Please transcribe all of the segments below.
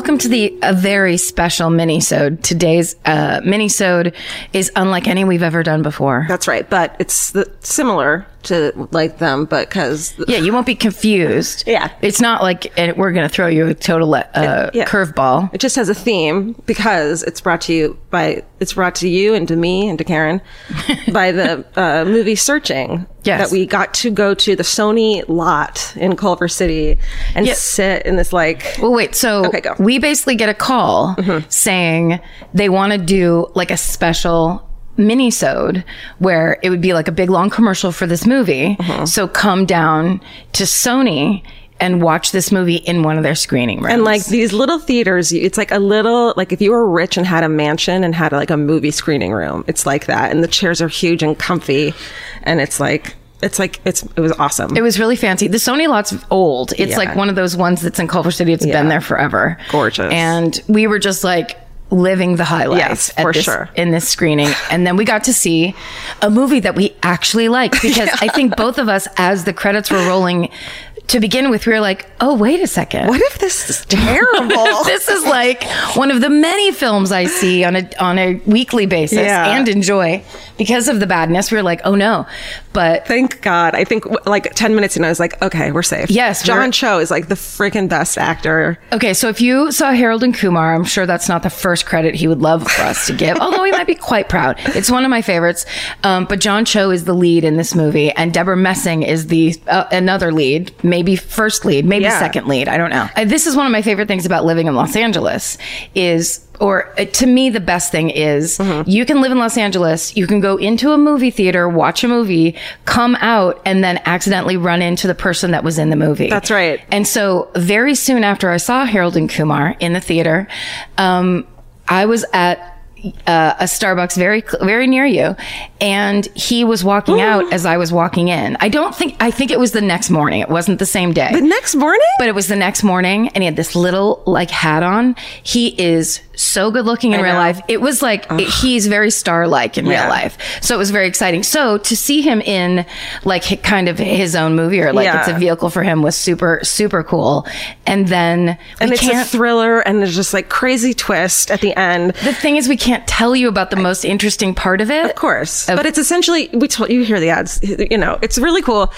Welcome to the a very special mini-sode. Today's uh, mini-sode is unlike any we've ever done before. That's right, but it's the, similar to like them, but because Yeah, you won't be confused. Yeah. It's not like and we're going to throw you a total uh, Yeah. curveball. it just has a theme because it's brought to you by it's brought to you and to me and to Karen by the uh, movie Searching. Yes. that we got to go to the Sony lot in Culver City and sit in this like Well, wait. So Okay, go. Mm-hmm. we basically get a call saying they want to do like a special mini-sode where it would be like a big long commercial for this movie. Mm-hmm. So come down to Sony and watch this movie in one of their screening rooms. And like these little theaters, it's like a little, like if you were rich and had a mansion and had like a movie screening room, it's like that. And the chairs are huge and comfy. And it's like, it's like, it's, it was awesome. It was really fancy. The Sony lot's old. It's Yeah. like one of those ones that's in Culver City. It's Yeah. been there forever. Gorgeous. And we were just like living the high life Yes, at for this- sure. in this screening. And then we got to see a movie that we actually liked because I think both of us, as the credits were rolling to begin with, we were like, oh, wait a second. what if this is terrible? this is like one of the many films I see on a on a weekly basis Yeah. and enjoy because of the badness. We were like, oh no, but Thank God. I think like 10 minutes in, I was like, okay, we're safe. Yes, John Cho is like the freaking best actor. Okay, so if you saw Harold and Kumar, I'm sure that's not the first credit he would love for us to give, although he might be quite proud. It's one of my favorites. Um, but John Cho is the lead in this movie, and Debra Messing is the uh, another lead, maybe first lead, maybe Yeah. second lead. I don't know. Uh, this is one of my favorite things about living in Los Angeles is or uh, to me the best thing is Mm-hmm. you can live in Los Angeles, you can go into a movie theater, watch a movie, come out and then accidentally run into the person that was in the movie. That's right. And so very soon after I saw Harold and Kumar in the theater, um, I was at uh, a Starbucks very very near you, and he was walking out as I was walking in. I don't think I think it was the next morning. It wasn't the same day. The next morning? But it was the next morning, and he had this little like hat on. He is so good looking in I real life. It was like it- he's very star like in Yeah. real life. So it was very exciting. So to see him in like kind of his own movie or like Yeah. it's a vehicle for him was super super cool. And then and it's a thriller and there's just like crazy twist at the end. the thing is, we can't tell you about the most interesting part of it. Of course. but it's essentially, we told you hear the ads, you know, it's really cool.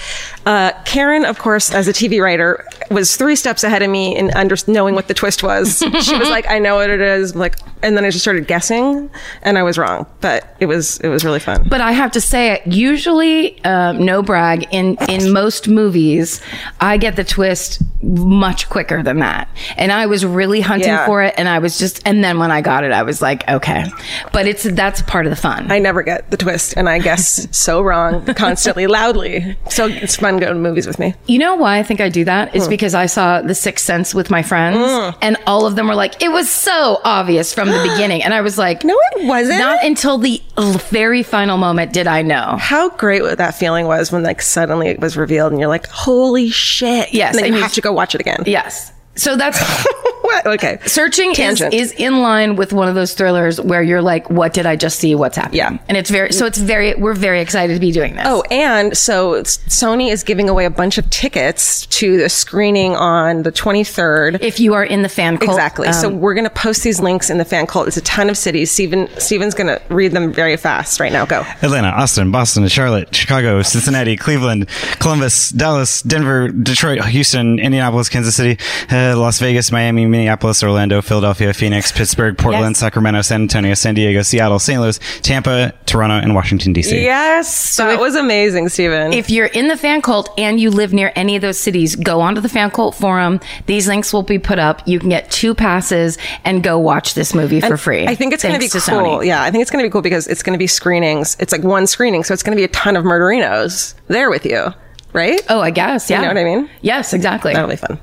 Uh, Karen, of course, as a TV writer, was three steps ahead of me in under, knowing what the twist was. she was like, I know what it is. Like, and then I just started guessing and I was wrong, but it was, it was really fun. But I have to say, usually, um, no brag, in, in most movies, I get the twist much quicker than that. And I was really hunting Yeah. for it. And I was just, and then when I got it, I was like, okay. But it's, that's part of the fun. I never get the twist and I guess so wrong constantly, loudly. So it's fun going to movies with me. You know why I think I do that? Is because I saw The Sixth Sense with my friends, and all of them were like, "It was so obvious from the beginning," and I was like, No, it wasn't. Not until the very final moment did I know." How great that feeling was when like suddenly it was revealed and you're like, holy shit. Yes, And then you- have to go watch it again. Yes. So that's what? Okay. searching is, Tangent. is in line with one of those thrillers where you're like, "What did I just see? What's happening?" Yeah. and it's very so. It's very. We're very excited to be doing this. Oh, and so Sony is giving away a bunch of tickets to the screening on the 23rd. if you are in the fan cult, Exactly. so um, we're going to post these links in the fan cult. It's a ton of cities. Steven, Steven's going to read them very fast right now. Go. Atlanta, Austin, Boston, Charlotte, Chicago, Cincinnati, Cleveland, Columbus, Dallas, Denver, Detroit, Houston, Indianapolis, Kansas City, uh, Las Vegas, Miami, Minneapolis, Orlando, Philadelphia, Phoenix, Pittsburgh, Portland, Yes. Sacramento, San Antonio, San Diego, Seattle, St. Louis, Tampa, Toronto, and Washington, D.C. Yes. So that was amazing, Stephen. If you're in the fan cult and you live near any of those cities, go onto the fan cult forum. These links will be put up. You can get two passes and go watch this movie for free. I think it's going to be cool. Sony. Yeah, I think it's going to be cool because it's going to be screenings. It's like one screening, so it's going to be a ton of murderinos there with you, right? Oh, I guess. Yeah. You know what I mean? Yes, exactly. That'll be fun.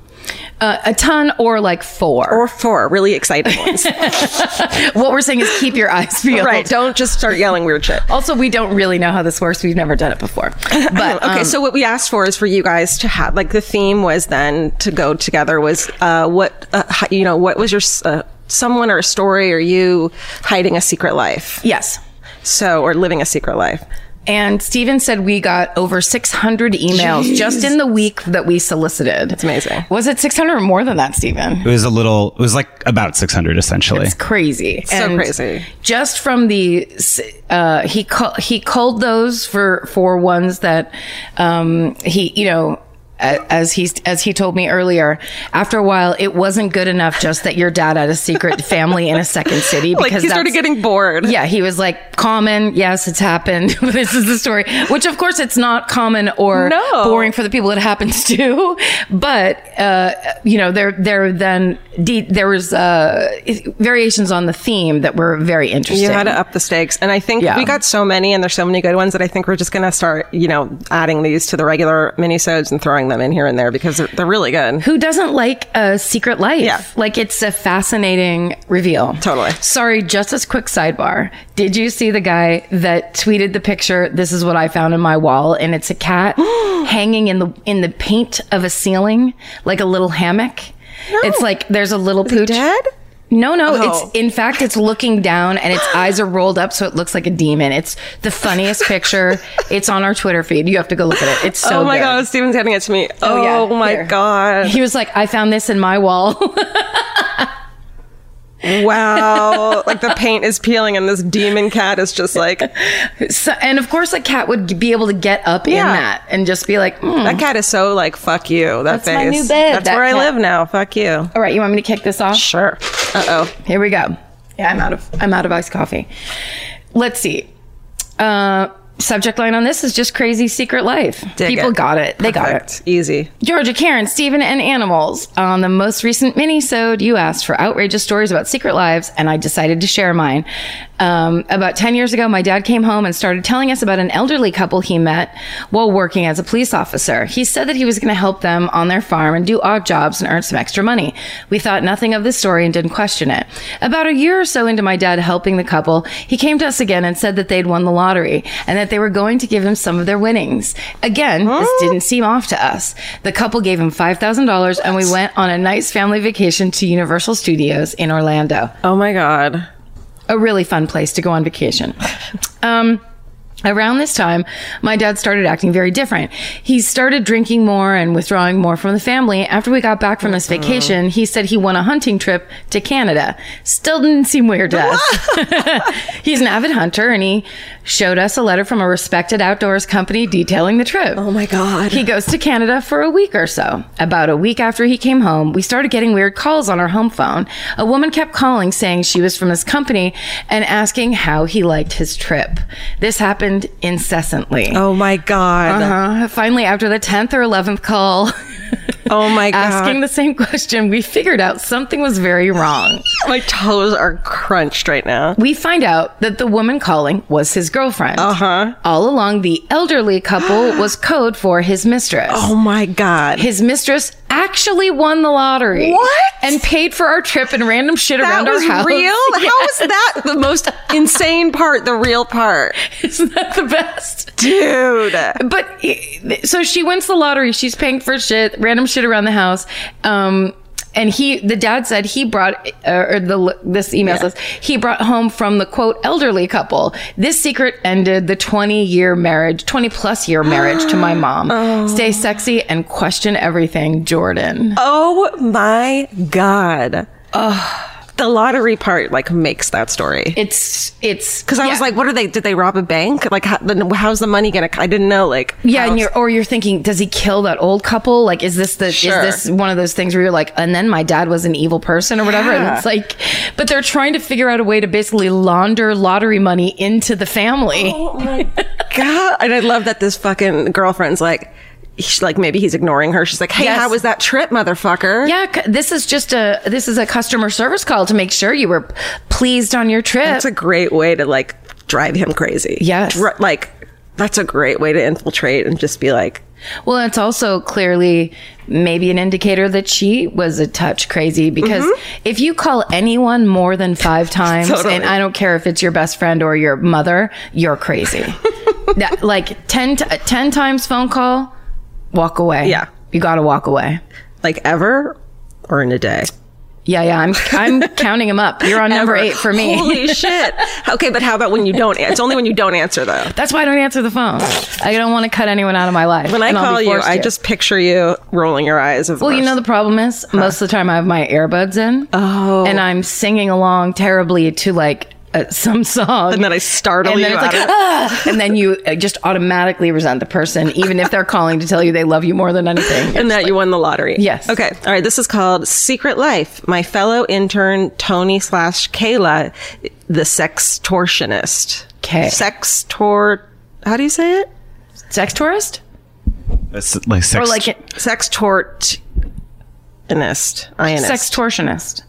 Uh, a ton or like four. Or four really exciting ones. what we're saying is keep your eyes peeled. right. Don't just start yelling weird shit. Also, we don't really know how this works. We've never done it before. But okay, um, so what we asked for is for you guys to have like the theme was then to go together was uh, what uh, you know what was your uh, someone or a story or you hiding a secret life yes. so or living a secret life. And Steven said we got over 600 emails just in the week that we solicited. It's amazing. Was it 600 or more than that, Steven? It was a little. It was like about 600 essentially. It's crazy. So crazy. Just from the uh, he call, he called those for for ones that um, he you know a- as he as he told me earlier. After a while, it wasn't good enough just that your dad had a secret family in a second city Like because he started getting bored. yeah, he was like, common. Yes, it's happened. this is the story. Which, of course, it's not common or No. boring for the people it happens to. But, uh, you know, there, there then, de- there was, uh, variations on the theme that were very interesting. You had to up the stakes. And I think Yeah. we got so many and there's so many good ones that I think we're just going to start, you know, adding these to the regular minisodes and throwing them in here and there because they're, they're really good. Who doesn't like a secret life? Yeah. Like it's a fascinating reveal. Totally. Sorry, just as quick sidebar. Did you see the guy that tweeted the picture? This is what I found in my wall, and it's a cat hanging in the in the paint of a ceiling, like a little hammock. It's like there's a little Is he pooch. dead? No, no. Oh. It's in fact, it's looking down and its eyes are rolled up, so it looks like a demon. It's the funniest picture. It's on our Twitter feed. You have to go look at it. It's so oh my good. God, Steven's handing it to me. Oh, Oh, yeah. my Here. God. He was like, I found this in my wall. Wow. like the paint is peeling and this demon cat is just like, so, and of course, a cat would be able to get up in that and just be like, "Hmm." that cat is so like, fuck you. That That's face. my new bed, That's that where I live now. Fuck you. All right, you want me to kick this off? Sure. Uh oh. Here we go. Yeah, I'm out of I'm out of iced coffee. Let's see. Uh, subject line on this is just crazy secret life. Dig People it. got it. They got it. Perfect. Easy. Georgia, Karen, Stephen, and animals. On the most recent mini-sode, you asked for outrageous stories about secret lives, and I decided to share mine. Um, about 10 years ago, my dad came home and started telling us about an elderly couple he met while working as a police officer. He said that he was going to help them on their farm and do odd jobs and earn some extra money. We thought nothing of this story and didn't question it. About a year or so into my dad helping the couple, he came to us again and said that they'd won the lottery and that they were going to give him some of their winnings. Again, this didn't seem off to us. The couple gave him $5,000 and we went on a nice family vacation to Universal Studios in Orlando Oh my God. A really fun place to go on vacation. Um, around this time, my dad started acting very different. He started drinking more and withdrawing more from the family. After we got back from this vacation, he said he won a hunting trip to Canada. Still didn't seem weird to us. He's an avid hunter and he showed us a letter from a respected outdoors company detailing the trip. Oh my God. He goes to Canada for a week or so. About a week after he came home, we started getting weird calls on our home phone. A woman kept calling saying she was from his company and asking how he liked his trip. This happened incessantly. Oh my God. Uh-huh. Finally, after the 10th or 11th call, Oh my God. asking the same question, we figured out something was very wrong. my toes are crunched right now. We find out that the woman calling was his girlfriend. Uh huh. All along, the elderly couple was code for his mistress. Oh my God. His mistress actually won the lottery. What? And paid for our trip and random shit that around our house. real? How Yes. is that the most insane part? The real part, Isn't that the best? dude. But eh, so she wins the lottery. She's paying for shit, random shit around the house. Um, and he, the dad said he brought, uh, or the this email says he brought home from the quote elderly couple. This secret ended the twenty year marriage, twenty plus year marriage to my mom. Stay sexy and question everything, Jordan. Oh my God. The lottery part like makes that story. It's it's Because I was like, what are they? Did they rob a bank? Like, how, then how's the money gonna? I didn't know. Like, Yeah, and you're or you're thinking, does he kill that old couple? Like, is this the Sure. is this one of those things where you're like, and then my dad was an evil person or whatever? And it's like, but they're trying to figure out a way to basically launder lottery money into the family. Oh my god! And I love that this fucking girlfriend's like, she's like maybe he's ignoring her. She's like, hey, Yes. how was that trip, motherfucker? Yeah, this is just a this is a customer service call to make sure you were pleased on your trip. That's a great way to like drive him crazy. Yes. Dr- like that's a great way to infiltrate and just be like, Well, it's also clearly maybe an indicator that she was a touch crazy because mm-hmm. if you call anyone more than five times, Totally. and I don't care if it's your best friend or your mother, you're crazy. That- like 10, t- 10 times phone call, walk away. Yeah. You got to walk away. Like ever or in a day? Yeah, yeah. I'm I'm counting them up. You're on number eight for me. Holy shit. Okay, but how about when you don't? It's only when you don't answer though. That's why I don't answer the phone. I don't want to cut anyone out of my life. When I call you, forced I just picture you rolling your eyes. Of Well, you know the problem is most of the time I have my earbuds in. Oh. And I'm singing along terribly to like uh, some song. and then I startle and you then it's out like, of it. ah! and then you uh, just automatically resent the person, even if they're calling to tell you they love you more than anything. and that you won the lottery. Yes. Okay. All right. This is called Secret Life. My fellow intern Tony slash Kayla, the sex sextortionist. Okay. Sex Sextor. How do you say it? Sex tourist? It's like sex. Or like a Sextortionist. Ionist. sextortionist?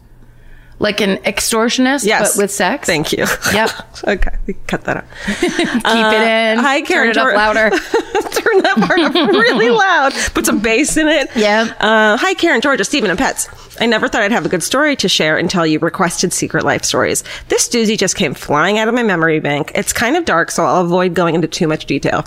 Like an extortionist, Yes. but with sex? Thank you. Yep. okay. we Cut that out. Keep it in. Hi, Karen. Turn it up louder. Turn that part up really loud. Put some bass in it. Yeah. Uh, hi, Karen, Georgia, Stephen, and Pets. I never thought I'd have a good story to share until you requested secret life stories. This doozy just came flying out of my memory bank. It's kind of dark, so I'll avoid going into too much detail.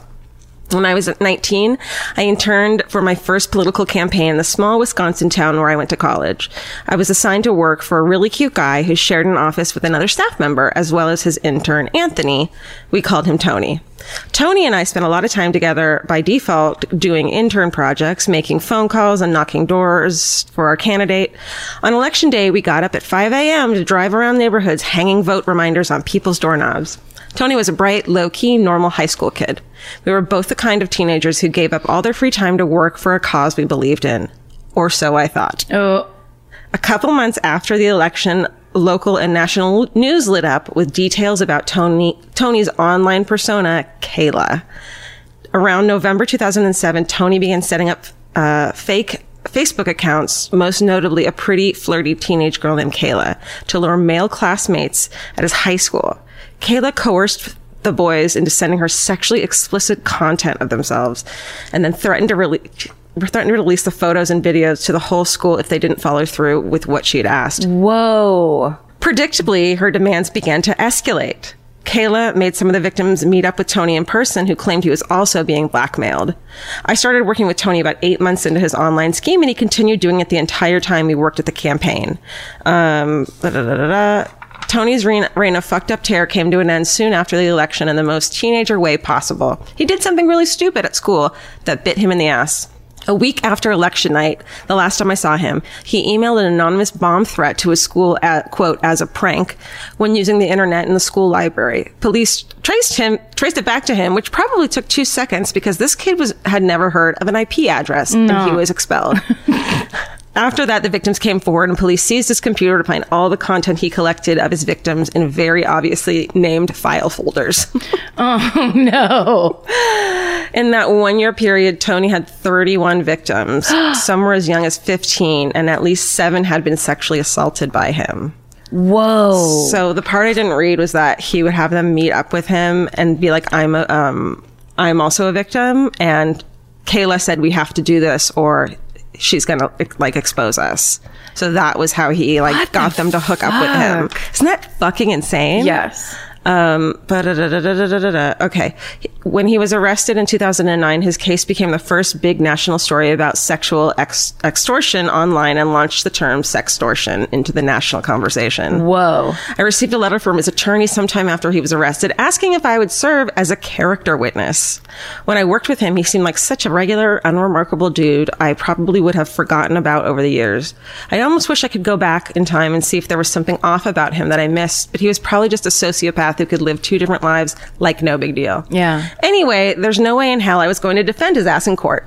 When I was at 19, I interned for my first political campaign in the small Wisconsin town where I went to college. I was assigned to work for a really cute guy who shared an office with another staff member, as well as his intern, Anthony. We called him Tony. Tony and I spent a lot of time together by default doing intern projects, making phone calls and knocking doors for our candidate. On election day, we got up at 5 a.m. to drive around neighborhoods hanging vote reminders on people's doorknobs. Tony was a bright, low key, normal high school kid. We were both the kind of teenagers who gave up all their free time to work for a cause we believed in. Or so I thought. Oh, A couple months after the election, local and national news lit up with details about Tony, Tony's online persona, Kayla. Around November 2007, Tony began setting up uh, fake Facebook accounts, most notably a pretty flirty teenage girl named Kayla, to lure male classmates at his high school. Kayla coerced the boys into sending her sexually explicit content of themselves and then threatened to release threatened to release the photos and videos to the whole school if they didn't follow through with what she had asked. whoa. Predictably, her demands began to escalate. Kayla made some of the victims meet up with Tony in person, who claimed he was also being blackmailed. I started working with Tony about eight months into his online scheme, and he continued doing it the entire time we worked at the campaign. Um. Tony's reign, reign of fucked up terror came to an end soon after the election in the most teenager way possible. He did something really stupid at school that bit him in the ass. A week after election night, the last time I saw him, he emailed an anonymous bomb threat to his school at, quote, as a prank when using the internet in the school library. Police traced him, traced it back to him, which probably took two seconds because this kid was, had never heard of an IP address and he was expelled. After that, the victims came forward and police seized his computer to find all the content he collected of his victims in very obviously named file folders. Oh, no. In that one year period, Tony had 31 victims. Some were as young as 15, and at least seven had been sexually assaulted by him. Whoa. So the part I didn't read was that he would have them meet up with him and be like, "I'm a, um, I'm also a victim," and Kayla said we have to do this or she's gonna like expose us. So that was how he like What got the them to hook up with him. Isn't that fucking insane? yes. Um, okay. When he was arrested in 2009, his case became the first big national story about sexual ex- extortion online and launched the term sextortion into the national conversation. Whoa. I received a letter from his attorney sometime after he was arrested asking if I would serve as a character witness. When I worked with him, he seemed like such a regular, unremarkable dude I probably would have forgotten about over the years. I almost wish I could go back in time and see if there was something off about him that I missed, but he was probably just a sociopath who could live two different lives like no big deal. Yeah. Anyway, there's no way in hell I was going to defend his ass in court.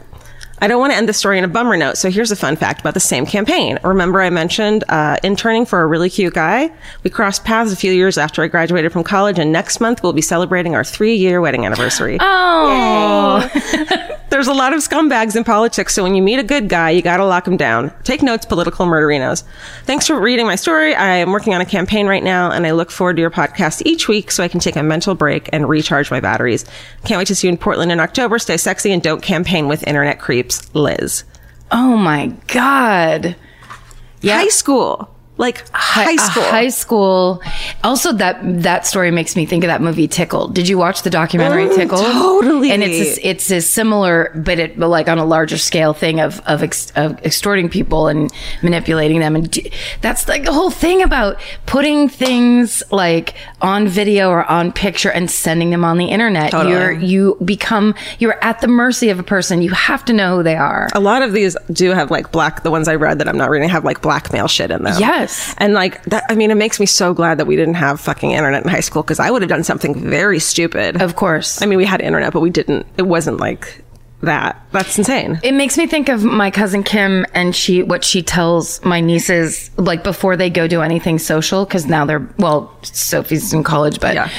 I don't want to end the story on a bummer note, so here's a fun fact about the same campaign. Remember, I mentioned uh, interning for a really cute guy? We crossed paths a few years after I graduated from college, and next month we'll be celebrating our three year wedding anniversary. Oh. There's a lot of scumbags in politics, so when you meet a good guy, you gotta lock him down. Take notes, political murderinos. Thanks for reading my story. I am working on a campaign right now, and I look forward to your podcast each week so I can take a mental break and recharge my batteries. Can't wait to see you in Portland in October. Stay sexy and don't campaign with internet creeps. Liz. Oh my God. Yeah. High school. Like high a school. high school. Also, that that story makes me think of that movie Tickled. Did you watch the documentary Mm, Tickled? totally. And it's a, it's a similar, but it but like on a larger scale thing of of, ex, of extorting people and manipulating them. And d- that's like the whole thing about putting things like on video or on picture and sending them on the internet. Totally. You're you become you're at the mercy of a person. You have to know who they are. a lot of these do have like black, the ones I read that I'm not reading have like blackmail shit in them. Yes. And like that, I mean, it makes me so glad that we didn't have fucking internet in high school because I would have done something very stupid. Of course. I mean, we had internet, but we didn't, it wasn't like that. That's insane. It makes me think of my cousin Kim and she what she tells my nieces like before they go do anything social because now they're well Sophie's in college but Yeah.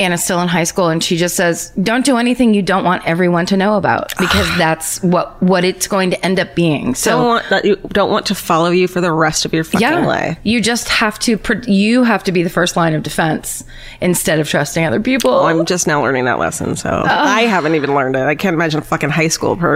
Anna's still in high school and she just says don't do anything you don't want everyone to know about because that's what what it's going to end up being. So don't want that you don't want to follow you for the rest of your fucking yeah, life. you just have to you have to be the first line of defense instead of trusting other people. I'm just now learning that lesson, so I haven't even learned it. I can't imagine a fucking high school person.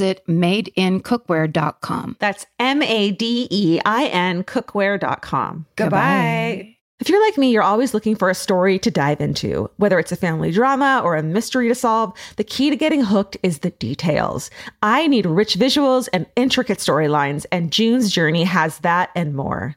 madeincookware.com. That's M A D E I N cookware.com. Goodbye. If you're like me, you're always looking for a story to dive into. Whether it's a family drama or a mystery to solve, the key to getting hooked is the details. I need rich visuals and intricate storylines, and June's Journey has that and more.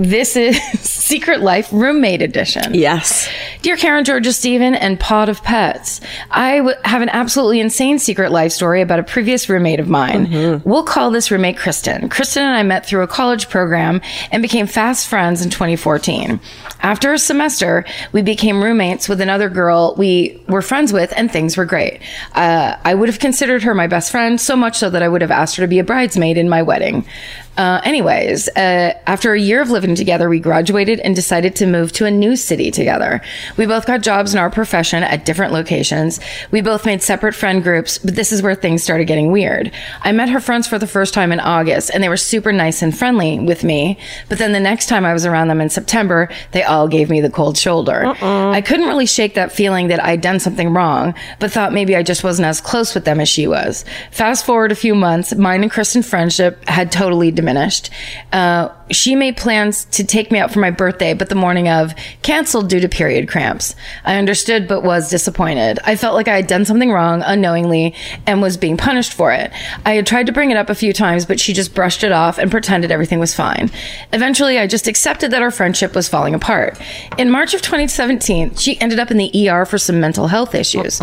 This is Secret Life Roommate Edition. Yes. Dear Karen, Georgia, Stephen, and Pod of Pets, I w- have an absolutely insane secret life story about a previous roommate of mine. We'll call this roommate Kristen. Kristen and I met through a college program and became fast friends in 2014. After a semester, we became roommates with another girl we were friends with, and things were great. Uh, I would have considered her my best friend, so much so that I would have asked her to be a bridesmaid in my wedding. Uh, anyways, uh, after a year of living together, we graduated and decided to move to a new city together. We both got jobs in our profession at different locations. We both made separate friend groups, but this is where things started getting weird. I met her friends for the first time in August, and they were super nice and friendly with me. But then the next time I was around them in September, they all gave me the cold shoulder. I couldn't really shake that feeling that I'd done something wrong, but thought maybe I just wasn't as close with them as she was. Fast forward a few months, mine and Kristen's friendship had totally diminished. Uh, she made plans to take me out for my birthday, but the morning of canceled due to period cramps. I understood, but was disappointed. I felt like I had done something wrong unknowingly and was being punished for it. I had tried to bring it up a few times, but she just brushed it off and pretended everything was fine. Eventually, I just accepted that our friendship was falling apart. In March of 2017, she ended up in the ER for some mental health issues.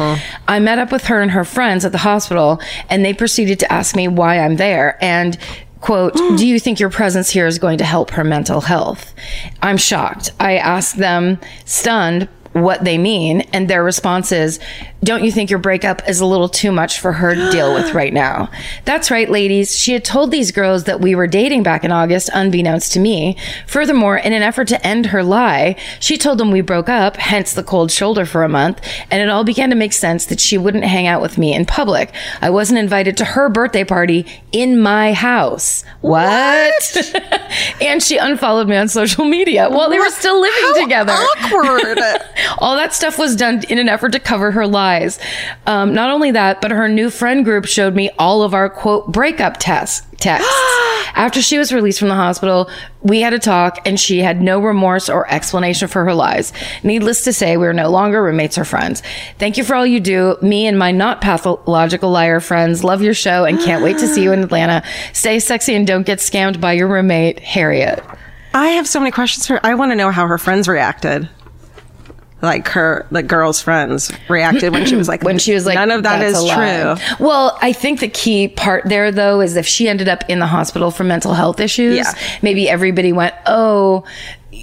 I met up with her and her friends at the hospital, and they proceeded to ask me why I'm there. And quote, do you think your presence here is going to help her mental health? I'm shocked. I asked them, stunned, what they mean, and their response is, don't you think your breakup is a little too much for her to deal with right now? That's right, ladies. She had told these girls that we were dating back in August, unbeknownst to me. Furthermore, in an effort to end her lie, she told them we broke up, hence the cold shoulder for a month, and it all began to make sense that she wouldn't hang out with me in public. I wasn't invited to her birthday party in my house. What? and she unfollowed me on social media while they were still living How together. Awkward. All that stuff was done in an effort to cover her lies. Um, not only that, but her new friend group showed me all of our quote breakup tests. Texts. After she was released from the hospital, we had a talk and she had no remorse or explanation for her lies. Needless to say, we are no longer roommates or friends. Thank you for all you do. Me and my not pathological liar friends love your show and can't wait to see you in Atlanta. Stay sexy and don't get scammed by your roommate, Harriet. I have so many questions for I want to know how her friends reacted. Like her, the girl's friends reacted when she was like, when she was like, none of "That's is a lie." true. Well, I think the key part there, though, is if she ended up in the hospital for mental health issues, Yeah. maybe everybody went, oh,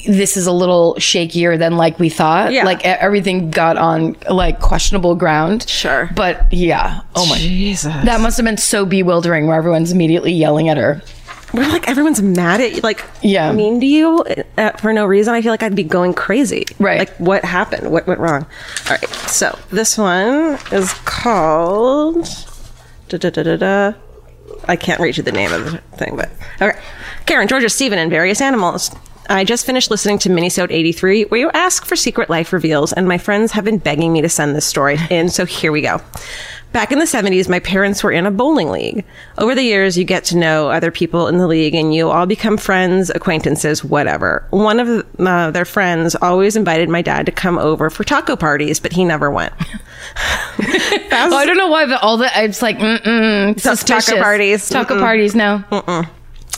this is a little shakier than like we thought. Yeah. Like e- everything got on like questionable ground. Sure. But yeah. Oh my. Jesus. That must have been so bewildering where everyone's immediately yelling at her. We're like everyone's mad at you, like Yeah. mean to you uh, for no reason. I feel like I'd be going crazy. Right. Like what happened? What went wrong? All right. So this one is called. Da, da, da, da, da. I can't read you the name of the thing, but okay. Karen, Georgia, Stephen, and various animals. I just finished listening to Minisode 83, where you ask for secret life reveals, and my friends have been begging me to send this story in, so here we go. Back in the 70s, my parents were in a bowling league. Over the years, you get to know other people in the league and you all become friends, acquaintances, whatever. One of uh, their friends always invited my dad to come over for taco parties, but he never went. Oh, I don't know why, but all the it's like mm-mm, Taco parties. taco Mm-mm. parties. No,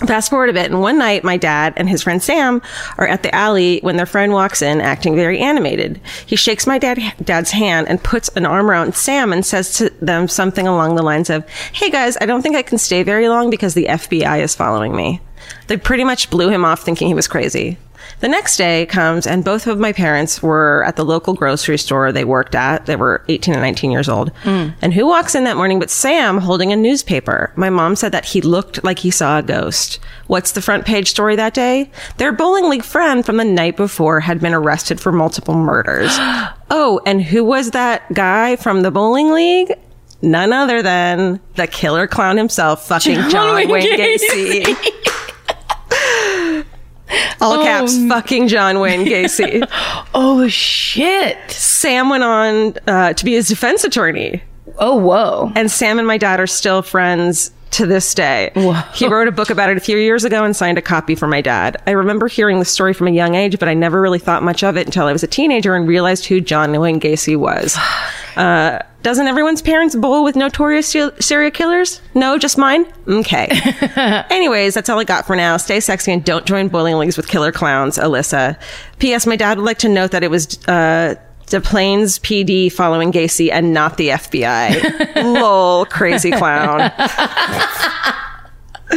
Fast forward a bit, and one night my dad and his friend Sam are at the alley when their friend walks in, acting very animated. He shakes my dad, dad's hand and puts an arm around Sam and says to them something along the lines of, Hey guys, I don't think I can stay very long because the FBI is following me. They pretty much blew him off thinking he was crazy. The next day comes, and both of my parents were at the local grocery store they worked at. They were 18 and 19 years old. Mm. And who walks in that morning but Sam holding a newspaper? My mom said that he looked like he saw a ghost. What's the front page story that day? Their bowling league friend from the night before had been arrested for multiple murders. oh, and who was that guy from the bowling league? None other than the killer clown himself, fucking John, Wayne Wayne Gacy. Gacy. All caps, fucking John Wayne Gacy. Oh shit. Sam went on uh, to be his defense attorney, Oh whoa. and Sam and my dad are still friends to this day. He wrote a book about it a few years ago and signed a copy for my dad. I remember hearing the story from a young age, but I never really thought much of it until I was a teenager and realized who John Wayne Gacy was. Uh, doesn't everyone's parents bowl with notorious serial killers? No, just mine? Okay. Anyways, that's all I got for now. Stay sexy and don't join bowling leagues with killer clowns, Alyssa. P.S. My dad would like to note that it was uh, Des Plaines PD following Gacy and not the FBI. Lol, crazy clown.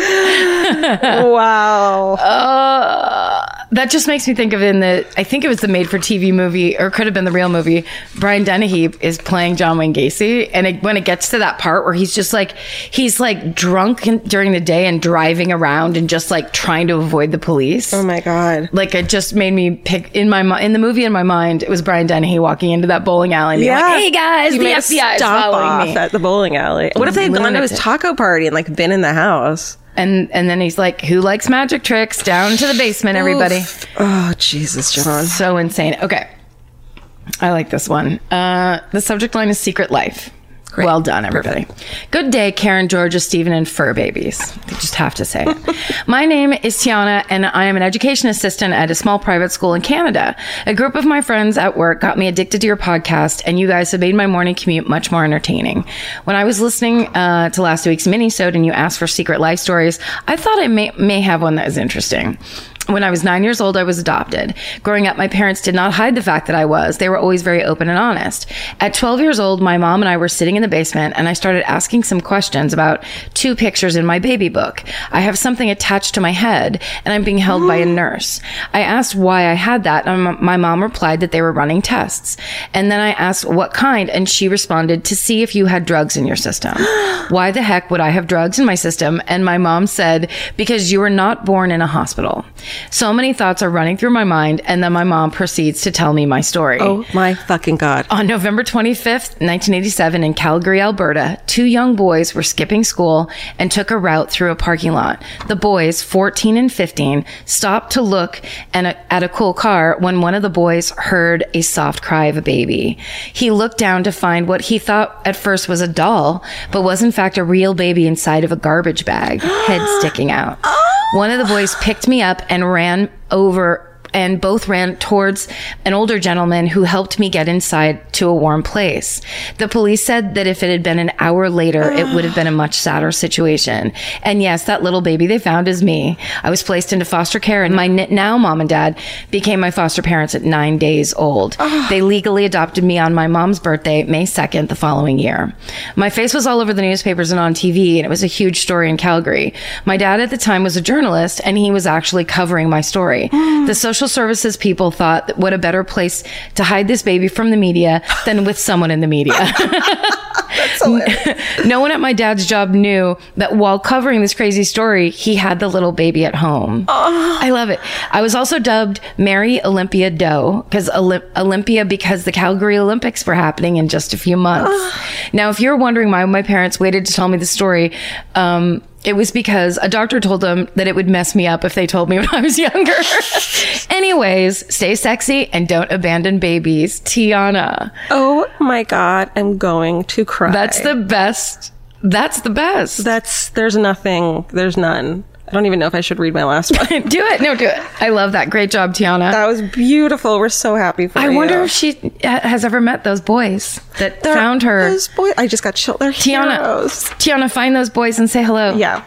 wow. Uh, that just makes me think of in the I think it was the made for TV movie or could have been the real movie. Brian Dennehy is playing John Wayne Gacy and it, when it gets to that part where he's just like he's like drunk in, during the day and driving around and just like trying to avoid the police. oh my God. like it just made me pick in my in the movie in my mind it was Brian Dennehy walking into that bowling alley and being like, "Hey guys, He the made a FBI is following off me." at the bowling alley. What if they had gone to his taco party and like been in the house? And and then he's like, "Who likes magic tricks? Down to the basement, everybody." Oof. Oh Jesus, John. So insane. Okay. I like this one. Uh, the subject line is Secret Life. Well done, everybody. Good day, Karen, Georgia, Stephen, and fur babies. I just have to say my name is Tiana, and I am an education assistant at a small private school in Canada. A group of my friends at work got me addicted to your podcast, and you guys have made my morning commute much more entertaining. When I was listening uh, to last week's mini-sode and you asked for secret life stories, I thought I may, may have one that is interesting. When I was nine years old, I was adopted. Growing up, my parents did not hide the fact that I was. They were always very open and honest. At 12 years old, my mom and I were sitting in the basement and I started asking some questions about two pictures in my baby book. I have something attached to my head and I'm being held by a nurse. I asked why I had that and my mom replied that they were running tests. And then I asked what kind and she responded to see if you had drugs in your system. why the heck would I have drugs in my system? And my mom said, because you were not born in a hospital. So many thoughts are running through my mind, and then my mom proceeds to tell me my story. Oh my fucking God. On November 25th, 1987, in Calgary, Alberta, two young boys were skipping school and took a route through a parking lot. The boys, 14 and 15, stopped to look and at a cool car when one of the boys heard a soft cry of a baby. He looked down to find what he thought at first was a doll, but was in fact a real baby inside of a garbage bag, head sticking out. Oh! One of the boys picked me up and ran over and both ran towards an older gentleman who helped me get inside to a warm place. The police said that if it had been an hour later, it would have been a much sadder situation. And yes, that little baby they found is me. I was placed into foster care and my n- now mom and dad became my foster parents at nine days old. Ah. They legally adopted me on my mom's birthday, May 2nd, the following year. My face was all over the newspapers and on TV and it was a huge story in Calgary. My dad at the time was a journalist and he was actually covering my story. the social services people thought what a better place to hide this baby from the media than with someone in the media. no one at my dad's job knew that while covering this crazy story, he had the little baby at home. I love it. I was also dubbed Mary Olympia Doe because Olympia because the Calgary Olympics were happening in just a few months. now, if you're wondering why my parents waited to tell me the story, um, it was because a doctor told them that it would mess me up if they told me when I was younger. Anyways, stay sexy and don't abandon babies. Tiana. Oh my God. I'm going to cry. That's the best. That's the best. That's, there's nothing, there's none. I don't even know if I should read my last one. do it. No, do it. I love that. Great job, Tiana. That was beautiful. We're so happy for I you. I wonder if she has ever met those boys that They're- found her. Those boys, I just got chilled. They're Tiana, heroes. Tiana, find those boys and say hello. Yeah.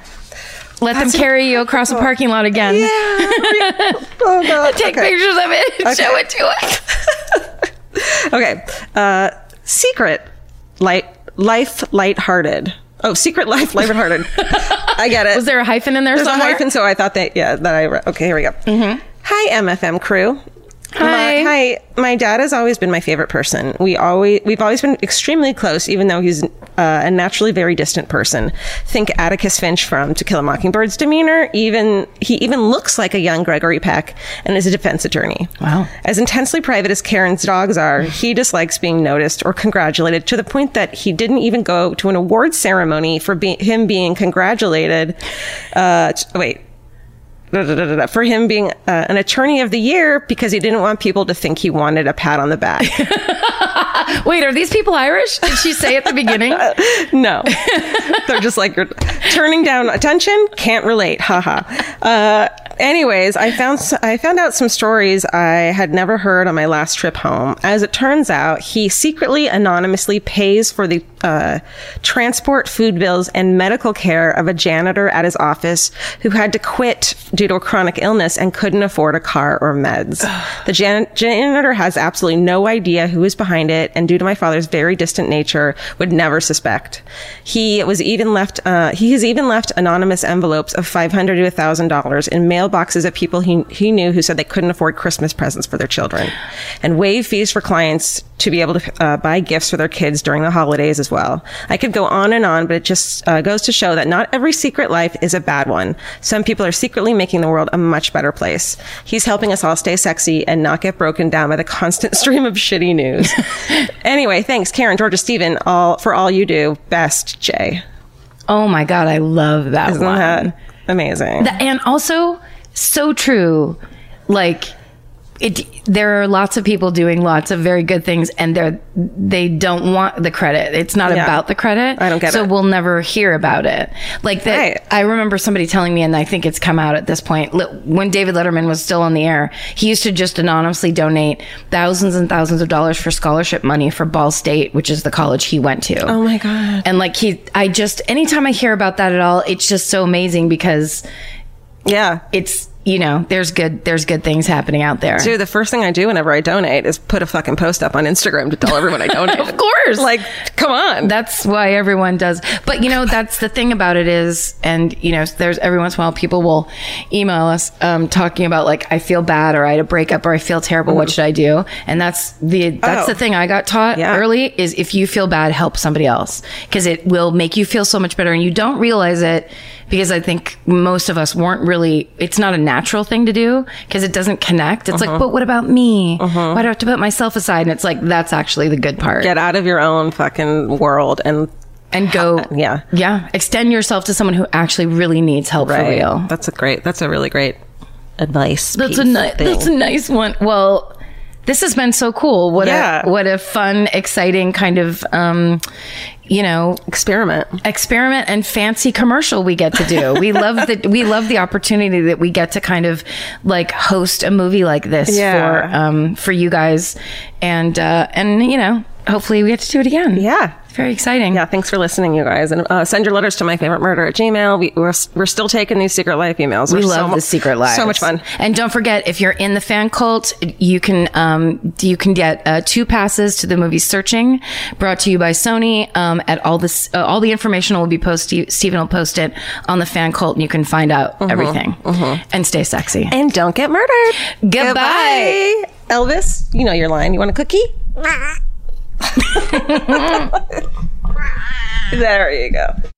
Let them carry you across a parking lot again. Yeah. oh God. Take okay. pictures of it and show it to us. Okay. Uh, secret light life lighthearted. Oh, secret life lighthearted. I get it. Was there a hyphen in there There's somewhere? a hyphen, so I thought that yeah that I re- okay. Here we go. Mm-hmm. Hi, MFM crew. Hi. My, hi. My dad has always been my favorite person. We always we've always been extremely close, even though he's uh, a naturally very distant person. Think Atticus Finch from To Kill a Mockingbird's demeanor. Even he even looks like a young Gregory Peck, and is a defense attorney. Wow. As intensely private as Karen's dogs are, he dislikes being noticed or congratulated to the point that he didn't even go to an awards ceremony for be- him being congratulated. Uh, wait. Da, da, da, For him being uh, an attorney of the year because he didn't want people to think he wanted a pat on the back. Wait, are these people Irish? Did she say at the beginning? no, they're just like turning down attention. Can't relate. Haha. Uh, anyways, I found I found out some stories I had never heard on my last trip home. As it turns out, he secretly anonymously pays for the uh, transport, food bills, and medical care of a janitor at his office who had to quit due to a chronic illness and couldn't afford a car or meds. the jan- janitor has absolutely no idea who is behind it, and due to my father's very distant nature, would never suspect. He was even left. Uh, he has even left anonymous envelopes of five hundred to thousand dollars in mailboxes of people he he knew who said they couldn't afford Christmas presents for their children, and waived fees for clients to be able to uh, buy gifts for their kids during the holidays as well. I could go on and on, but it just uh, goes to show that not every secret life is a bad one. Some people are secretly making the world a much better place. He's helping us all stay sexy and not get broken down by the constant stream of shitty news. Anyway, thanks, Karen, Georgia, Stephen, all for all you do. Best, Jay. Oh my god, I love that Isn't one. that amazing? Th- and also so true like it there are lots of people doing lots of very good things and they're they don't want the credit it's not Yeah. about the credit I don't get so it. we'll never hear about it like that Right. i remember somebody telling me and i think it's come out at this point when david letterman was still on the air he used to just anonymously donate thousands and thousands of dollars for scholarship money for ball state which is the college he went to oh my god. and like he i just anytime i hear about that at all it's just so amazing because Yeah. it's you know there's good there's good things happening out there Dude, the first thing I do whenever I donate is put a fucking post up on Instagram to tell everyone I donate. of course Like, come on. that's why everyone does but you know that's the thing about it is and you know there's every once in a while people will email us um, talking about like i feel bad or i had a breakup or i feel terrible what should i do and that's the that's Oh. the thing i got taught Yeah. early is if you feel bad help somebody else because it will make you feel so much better and you don't realize it because i think most of us weren't really it's not a natural thing to do because it doesn't connect it's like uh-huh. but what about me uh-huh. why do i have to put myself aside and it's like that's actually the good part Get out of your own fucking world and and go yeah. yeah extend yourself to someone who actually really needs help for real That's a great. That's a really great advice. that's a ni- thing. that's a nice one well this has been so cool what Yeah. a what a fun exciting kind of um you know experiment. experiment and fancy commercial we get to do we love the we love the opportunity that we get to kind of like host a movie like this Yeah. for um for you guys and uh and you know hopefully we get to do it again Yeah. very exciting Yeah, thanks for listening, you guys. And uh, send your letters to my favorite murder at Gmail. We, we're, we're still taking these secret life emails. We They're love so, the secret lives. So much fun. And don't forget, if you're in the fan cult, you can um, you can get uh, two passes to the movie Searching, brought to you by Sony. Um, at all this, uh, all the information will be posted. Stephen will post it on the fan cult, and you can find out Mm-hmm. everything. And stay sexy. And don't get murdered. Goodbye. Elvis, you know your line. You want a cookie? there you go.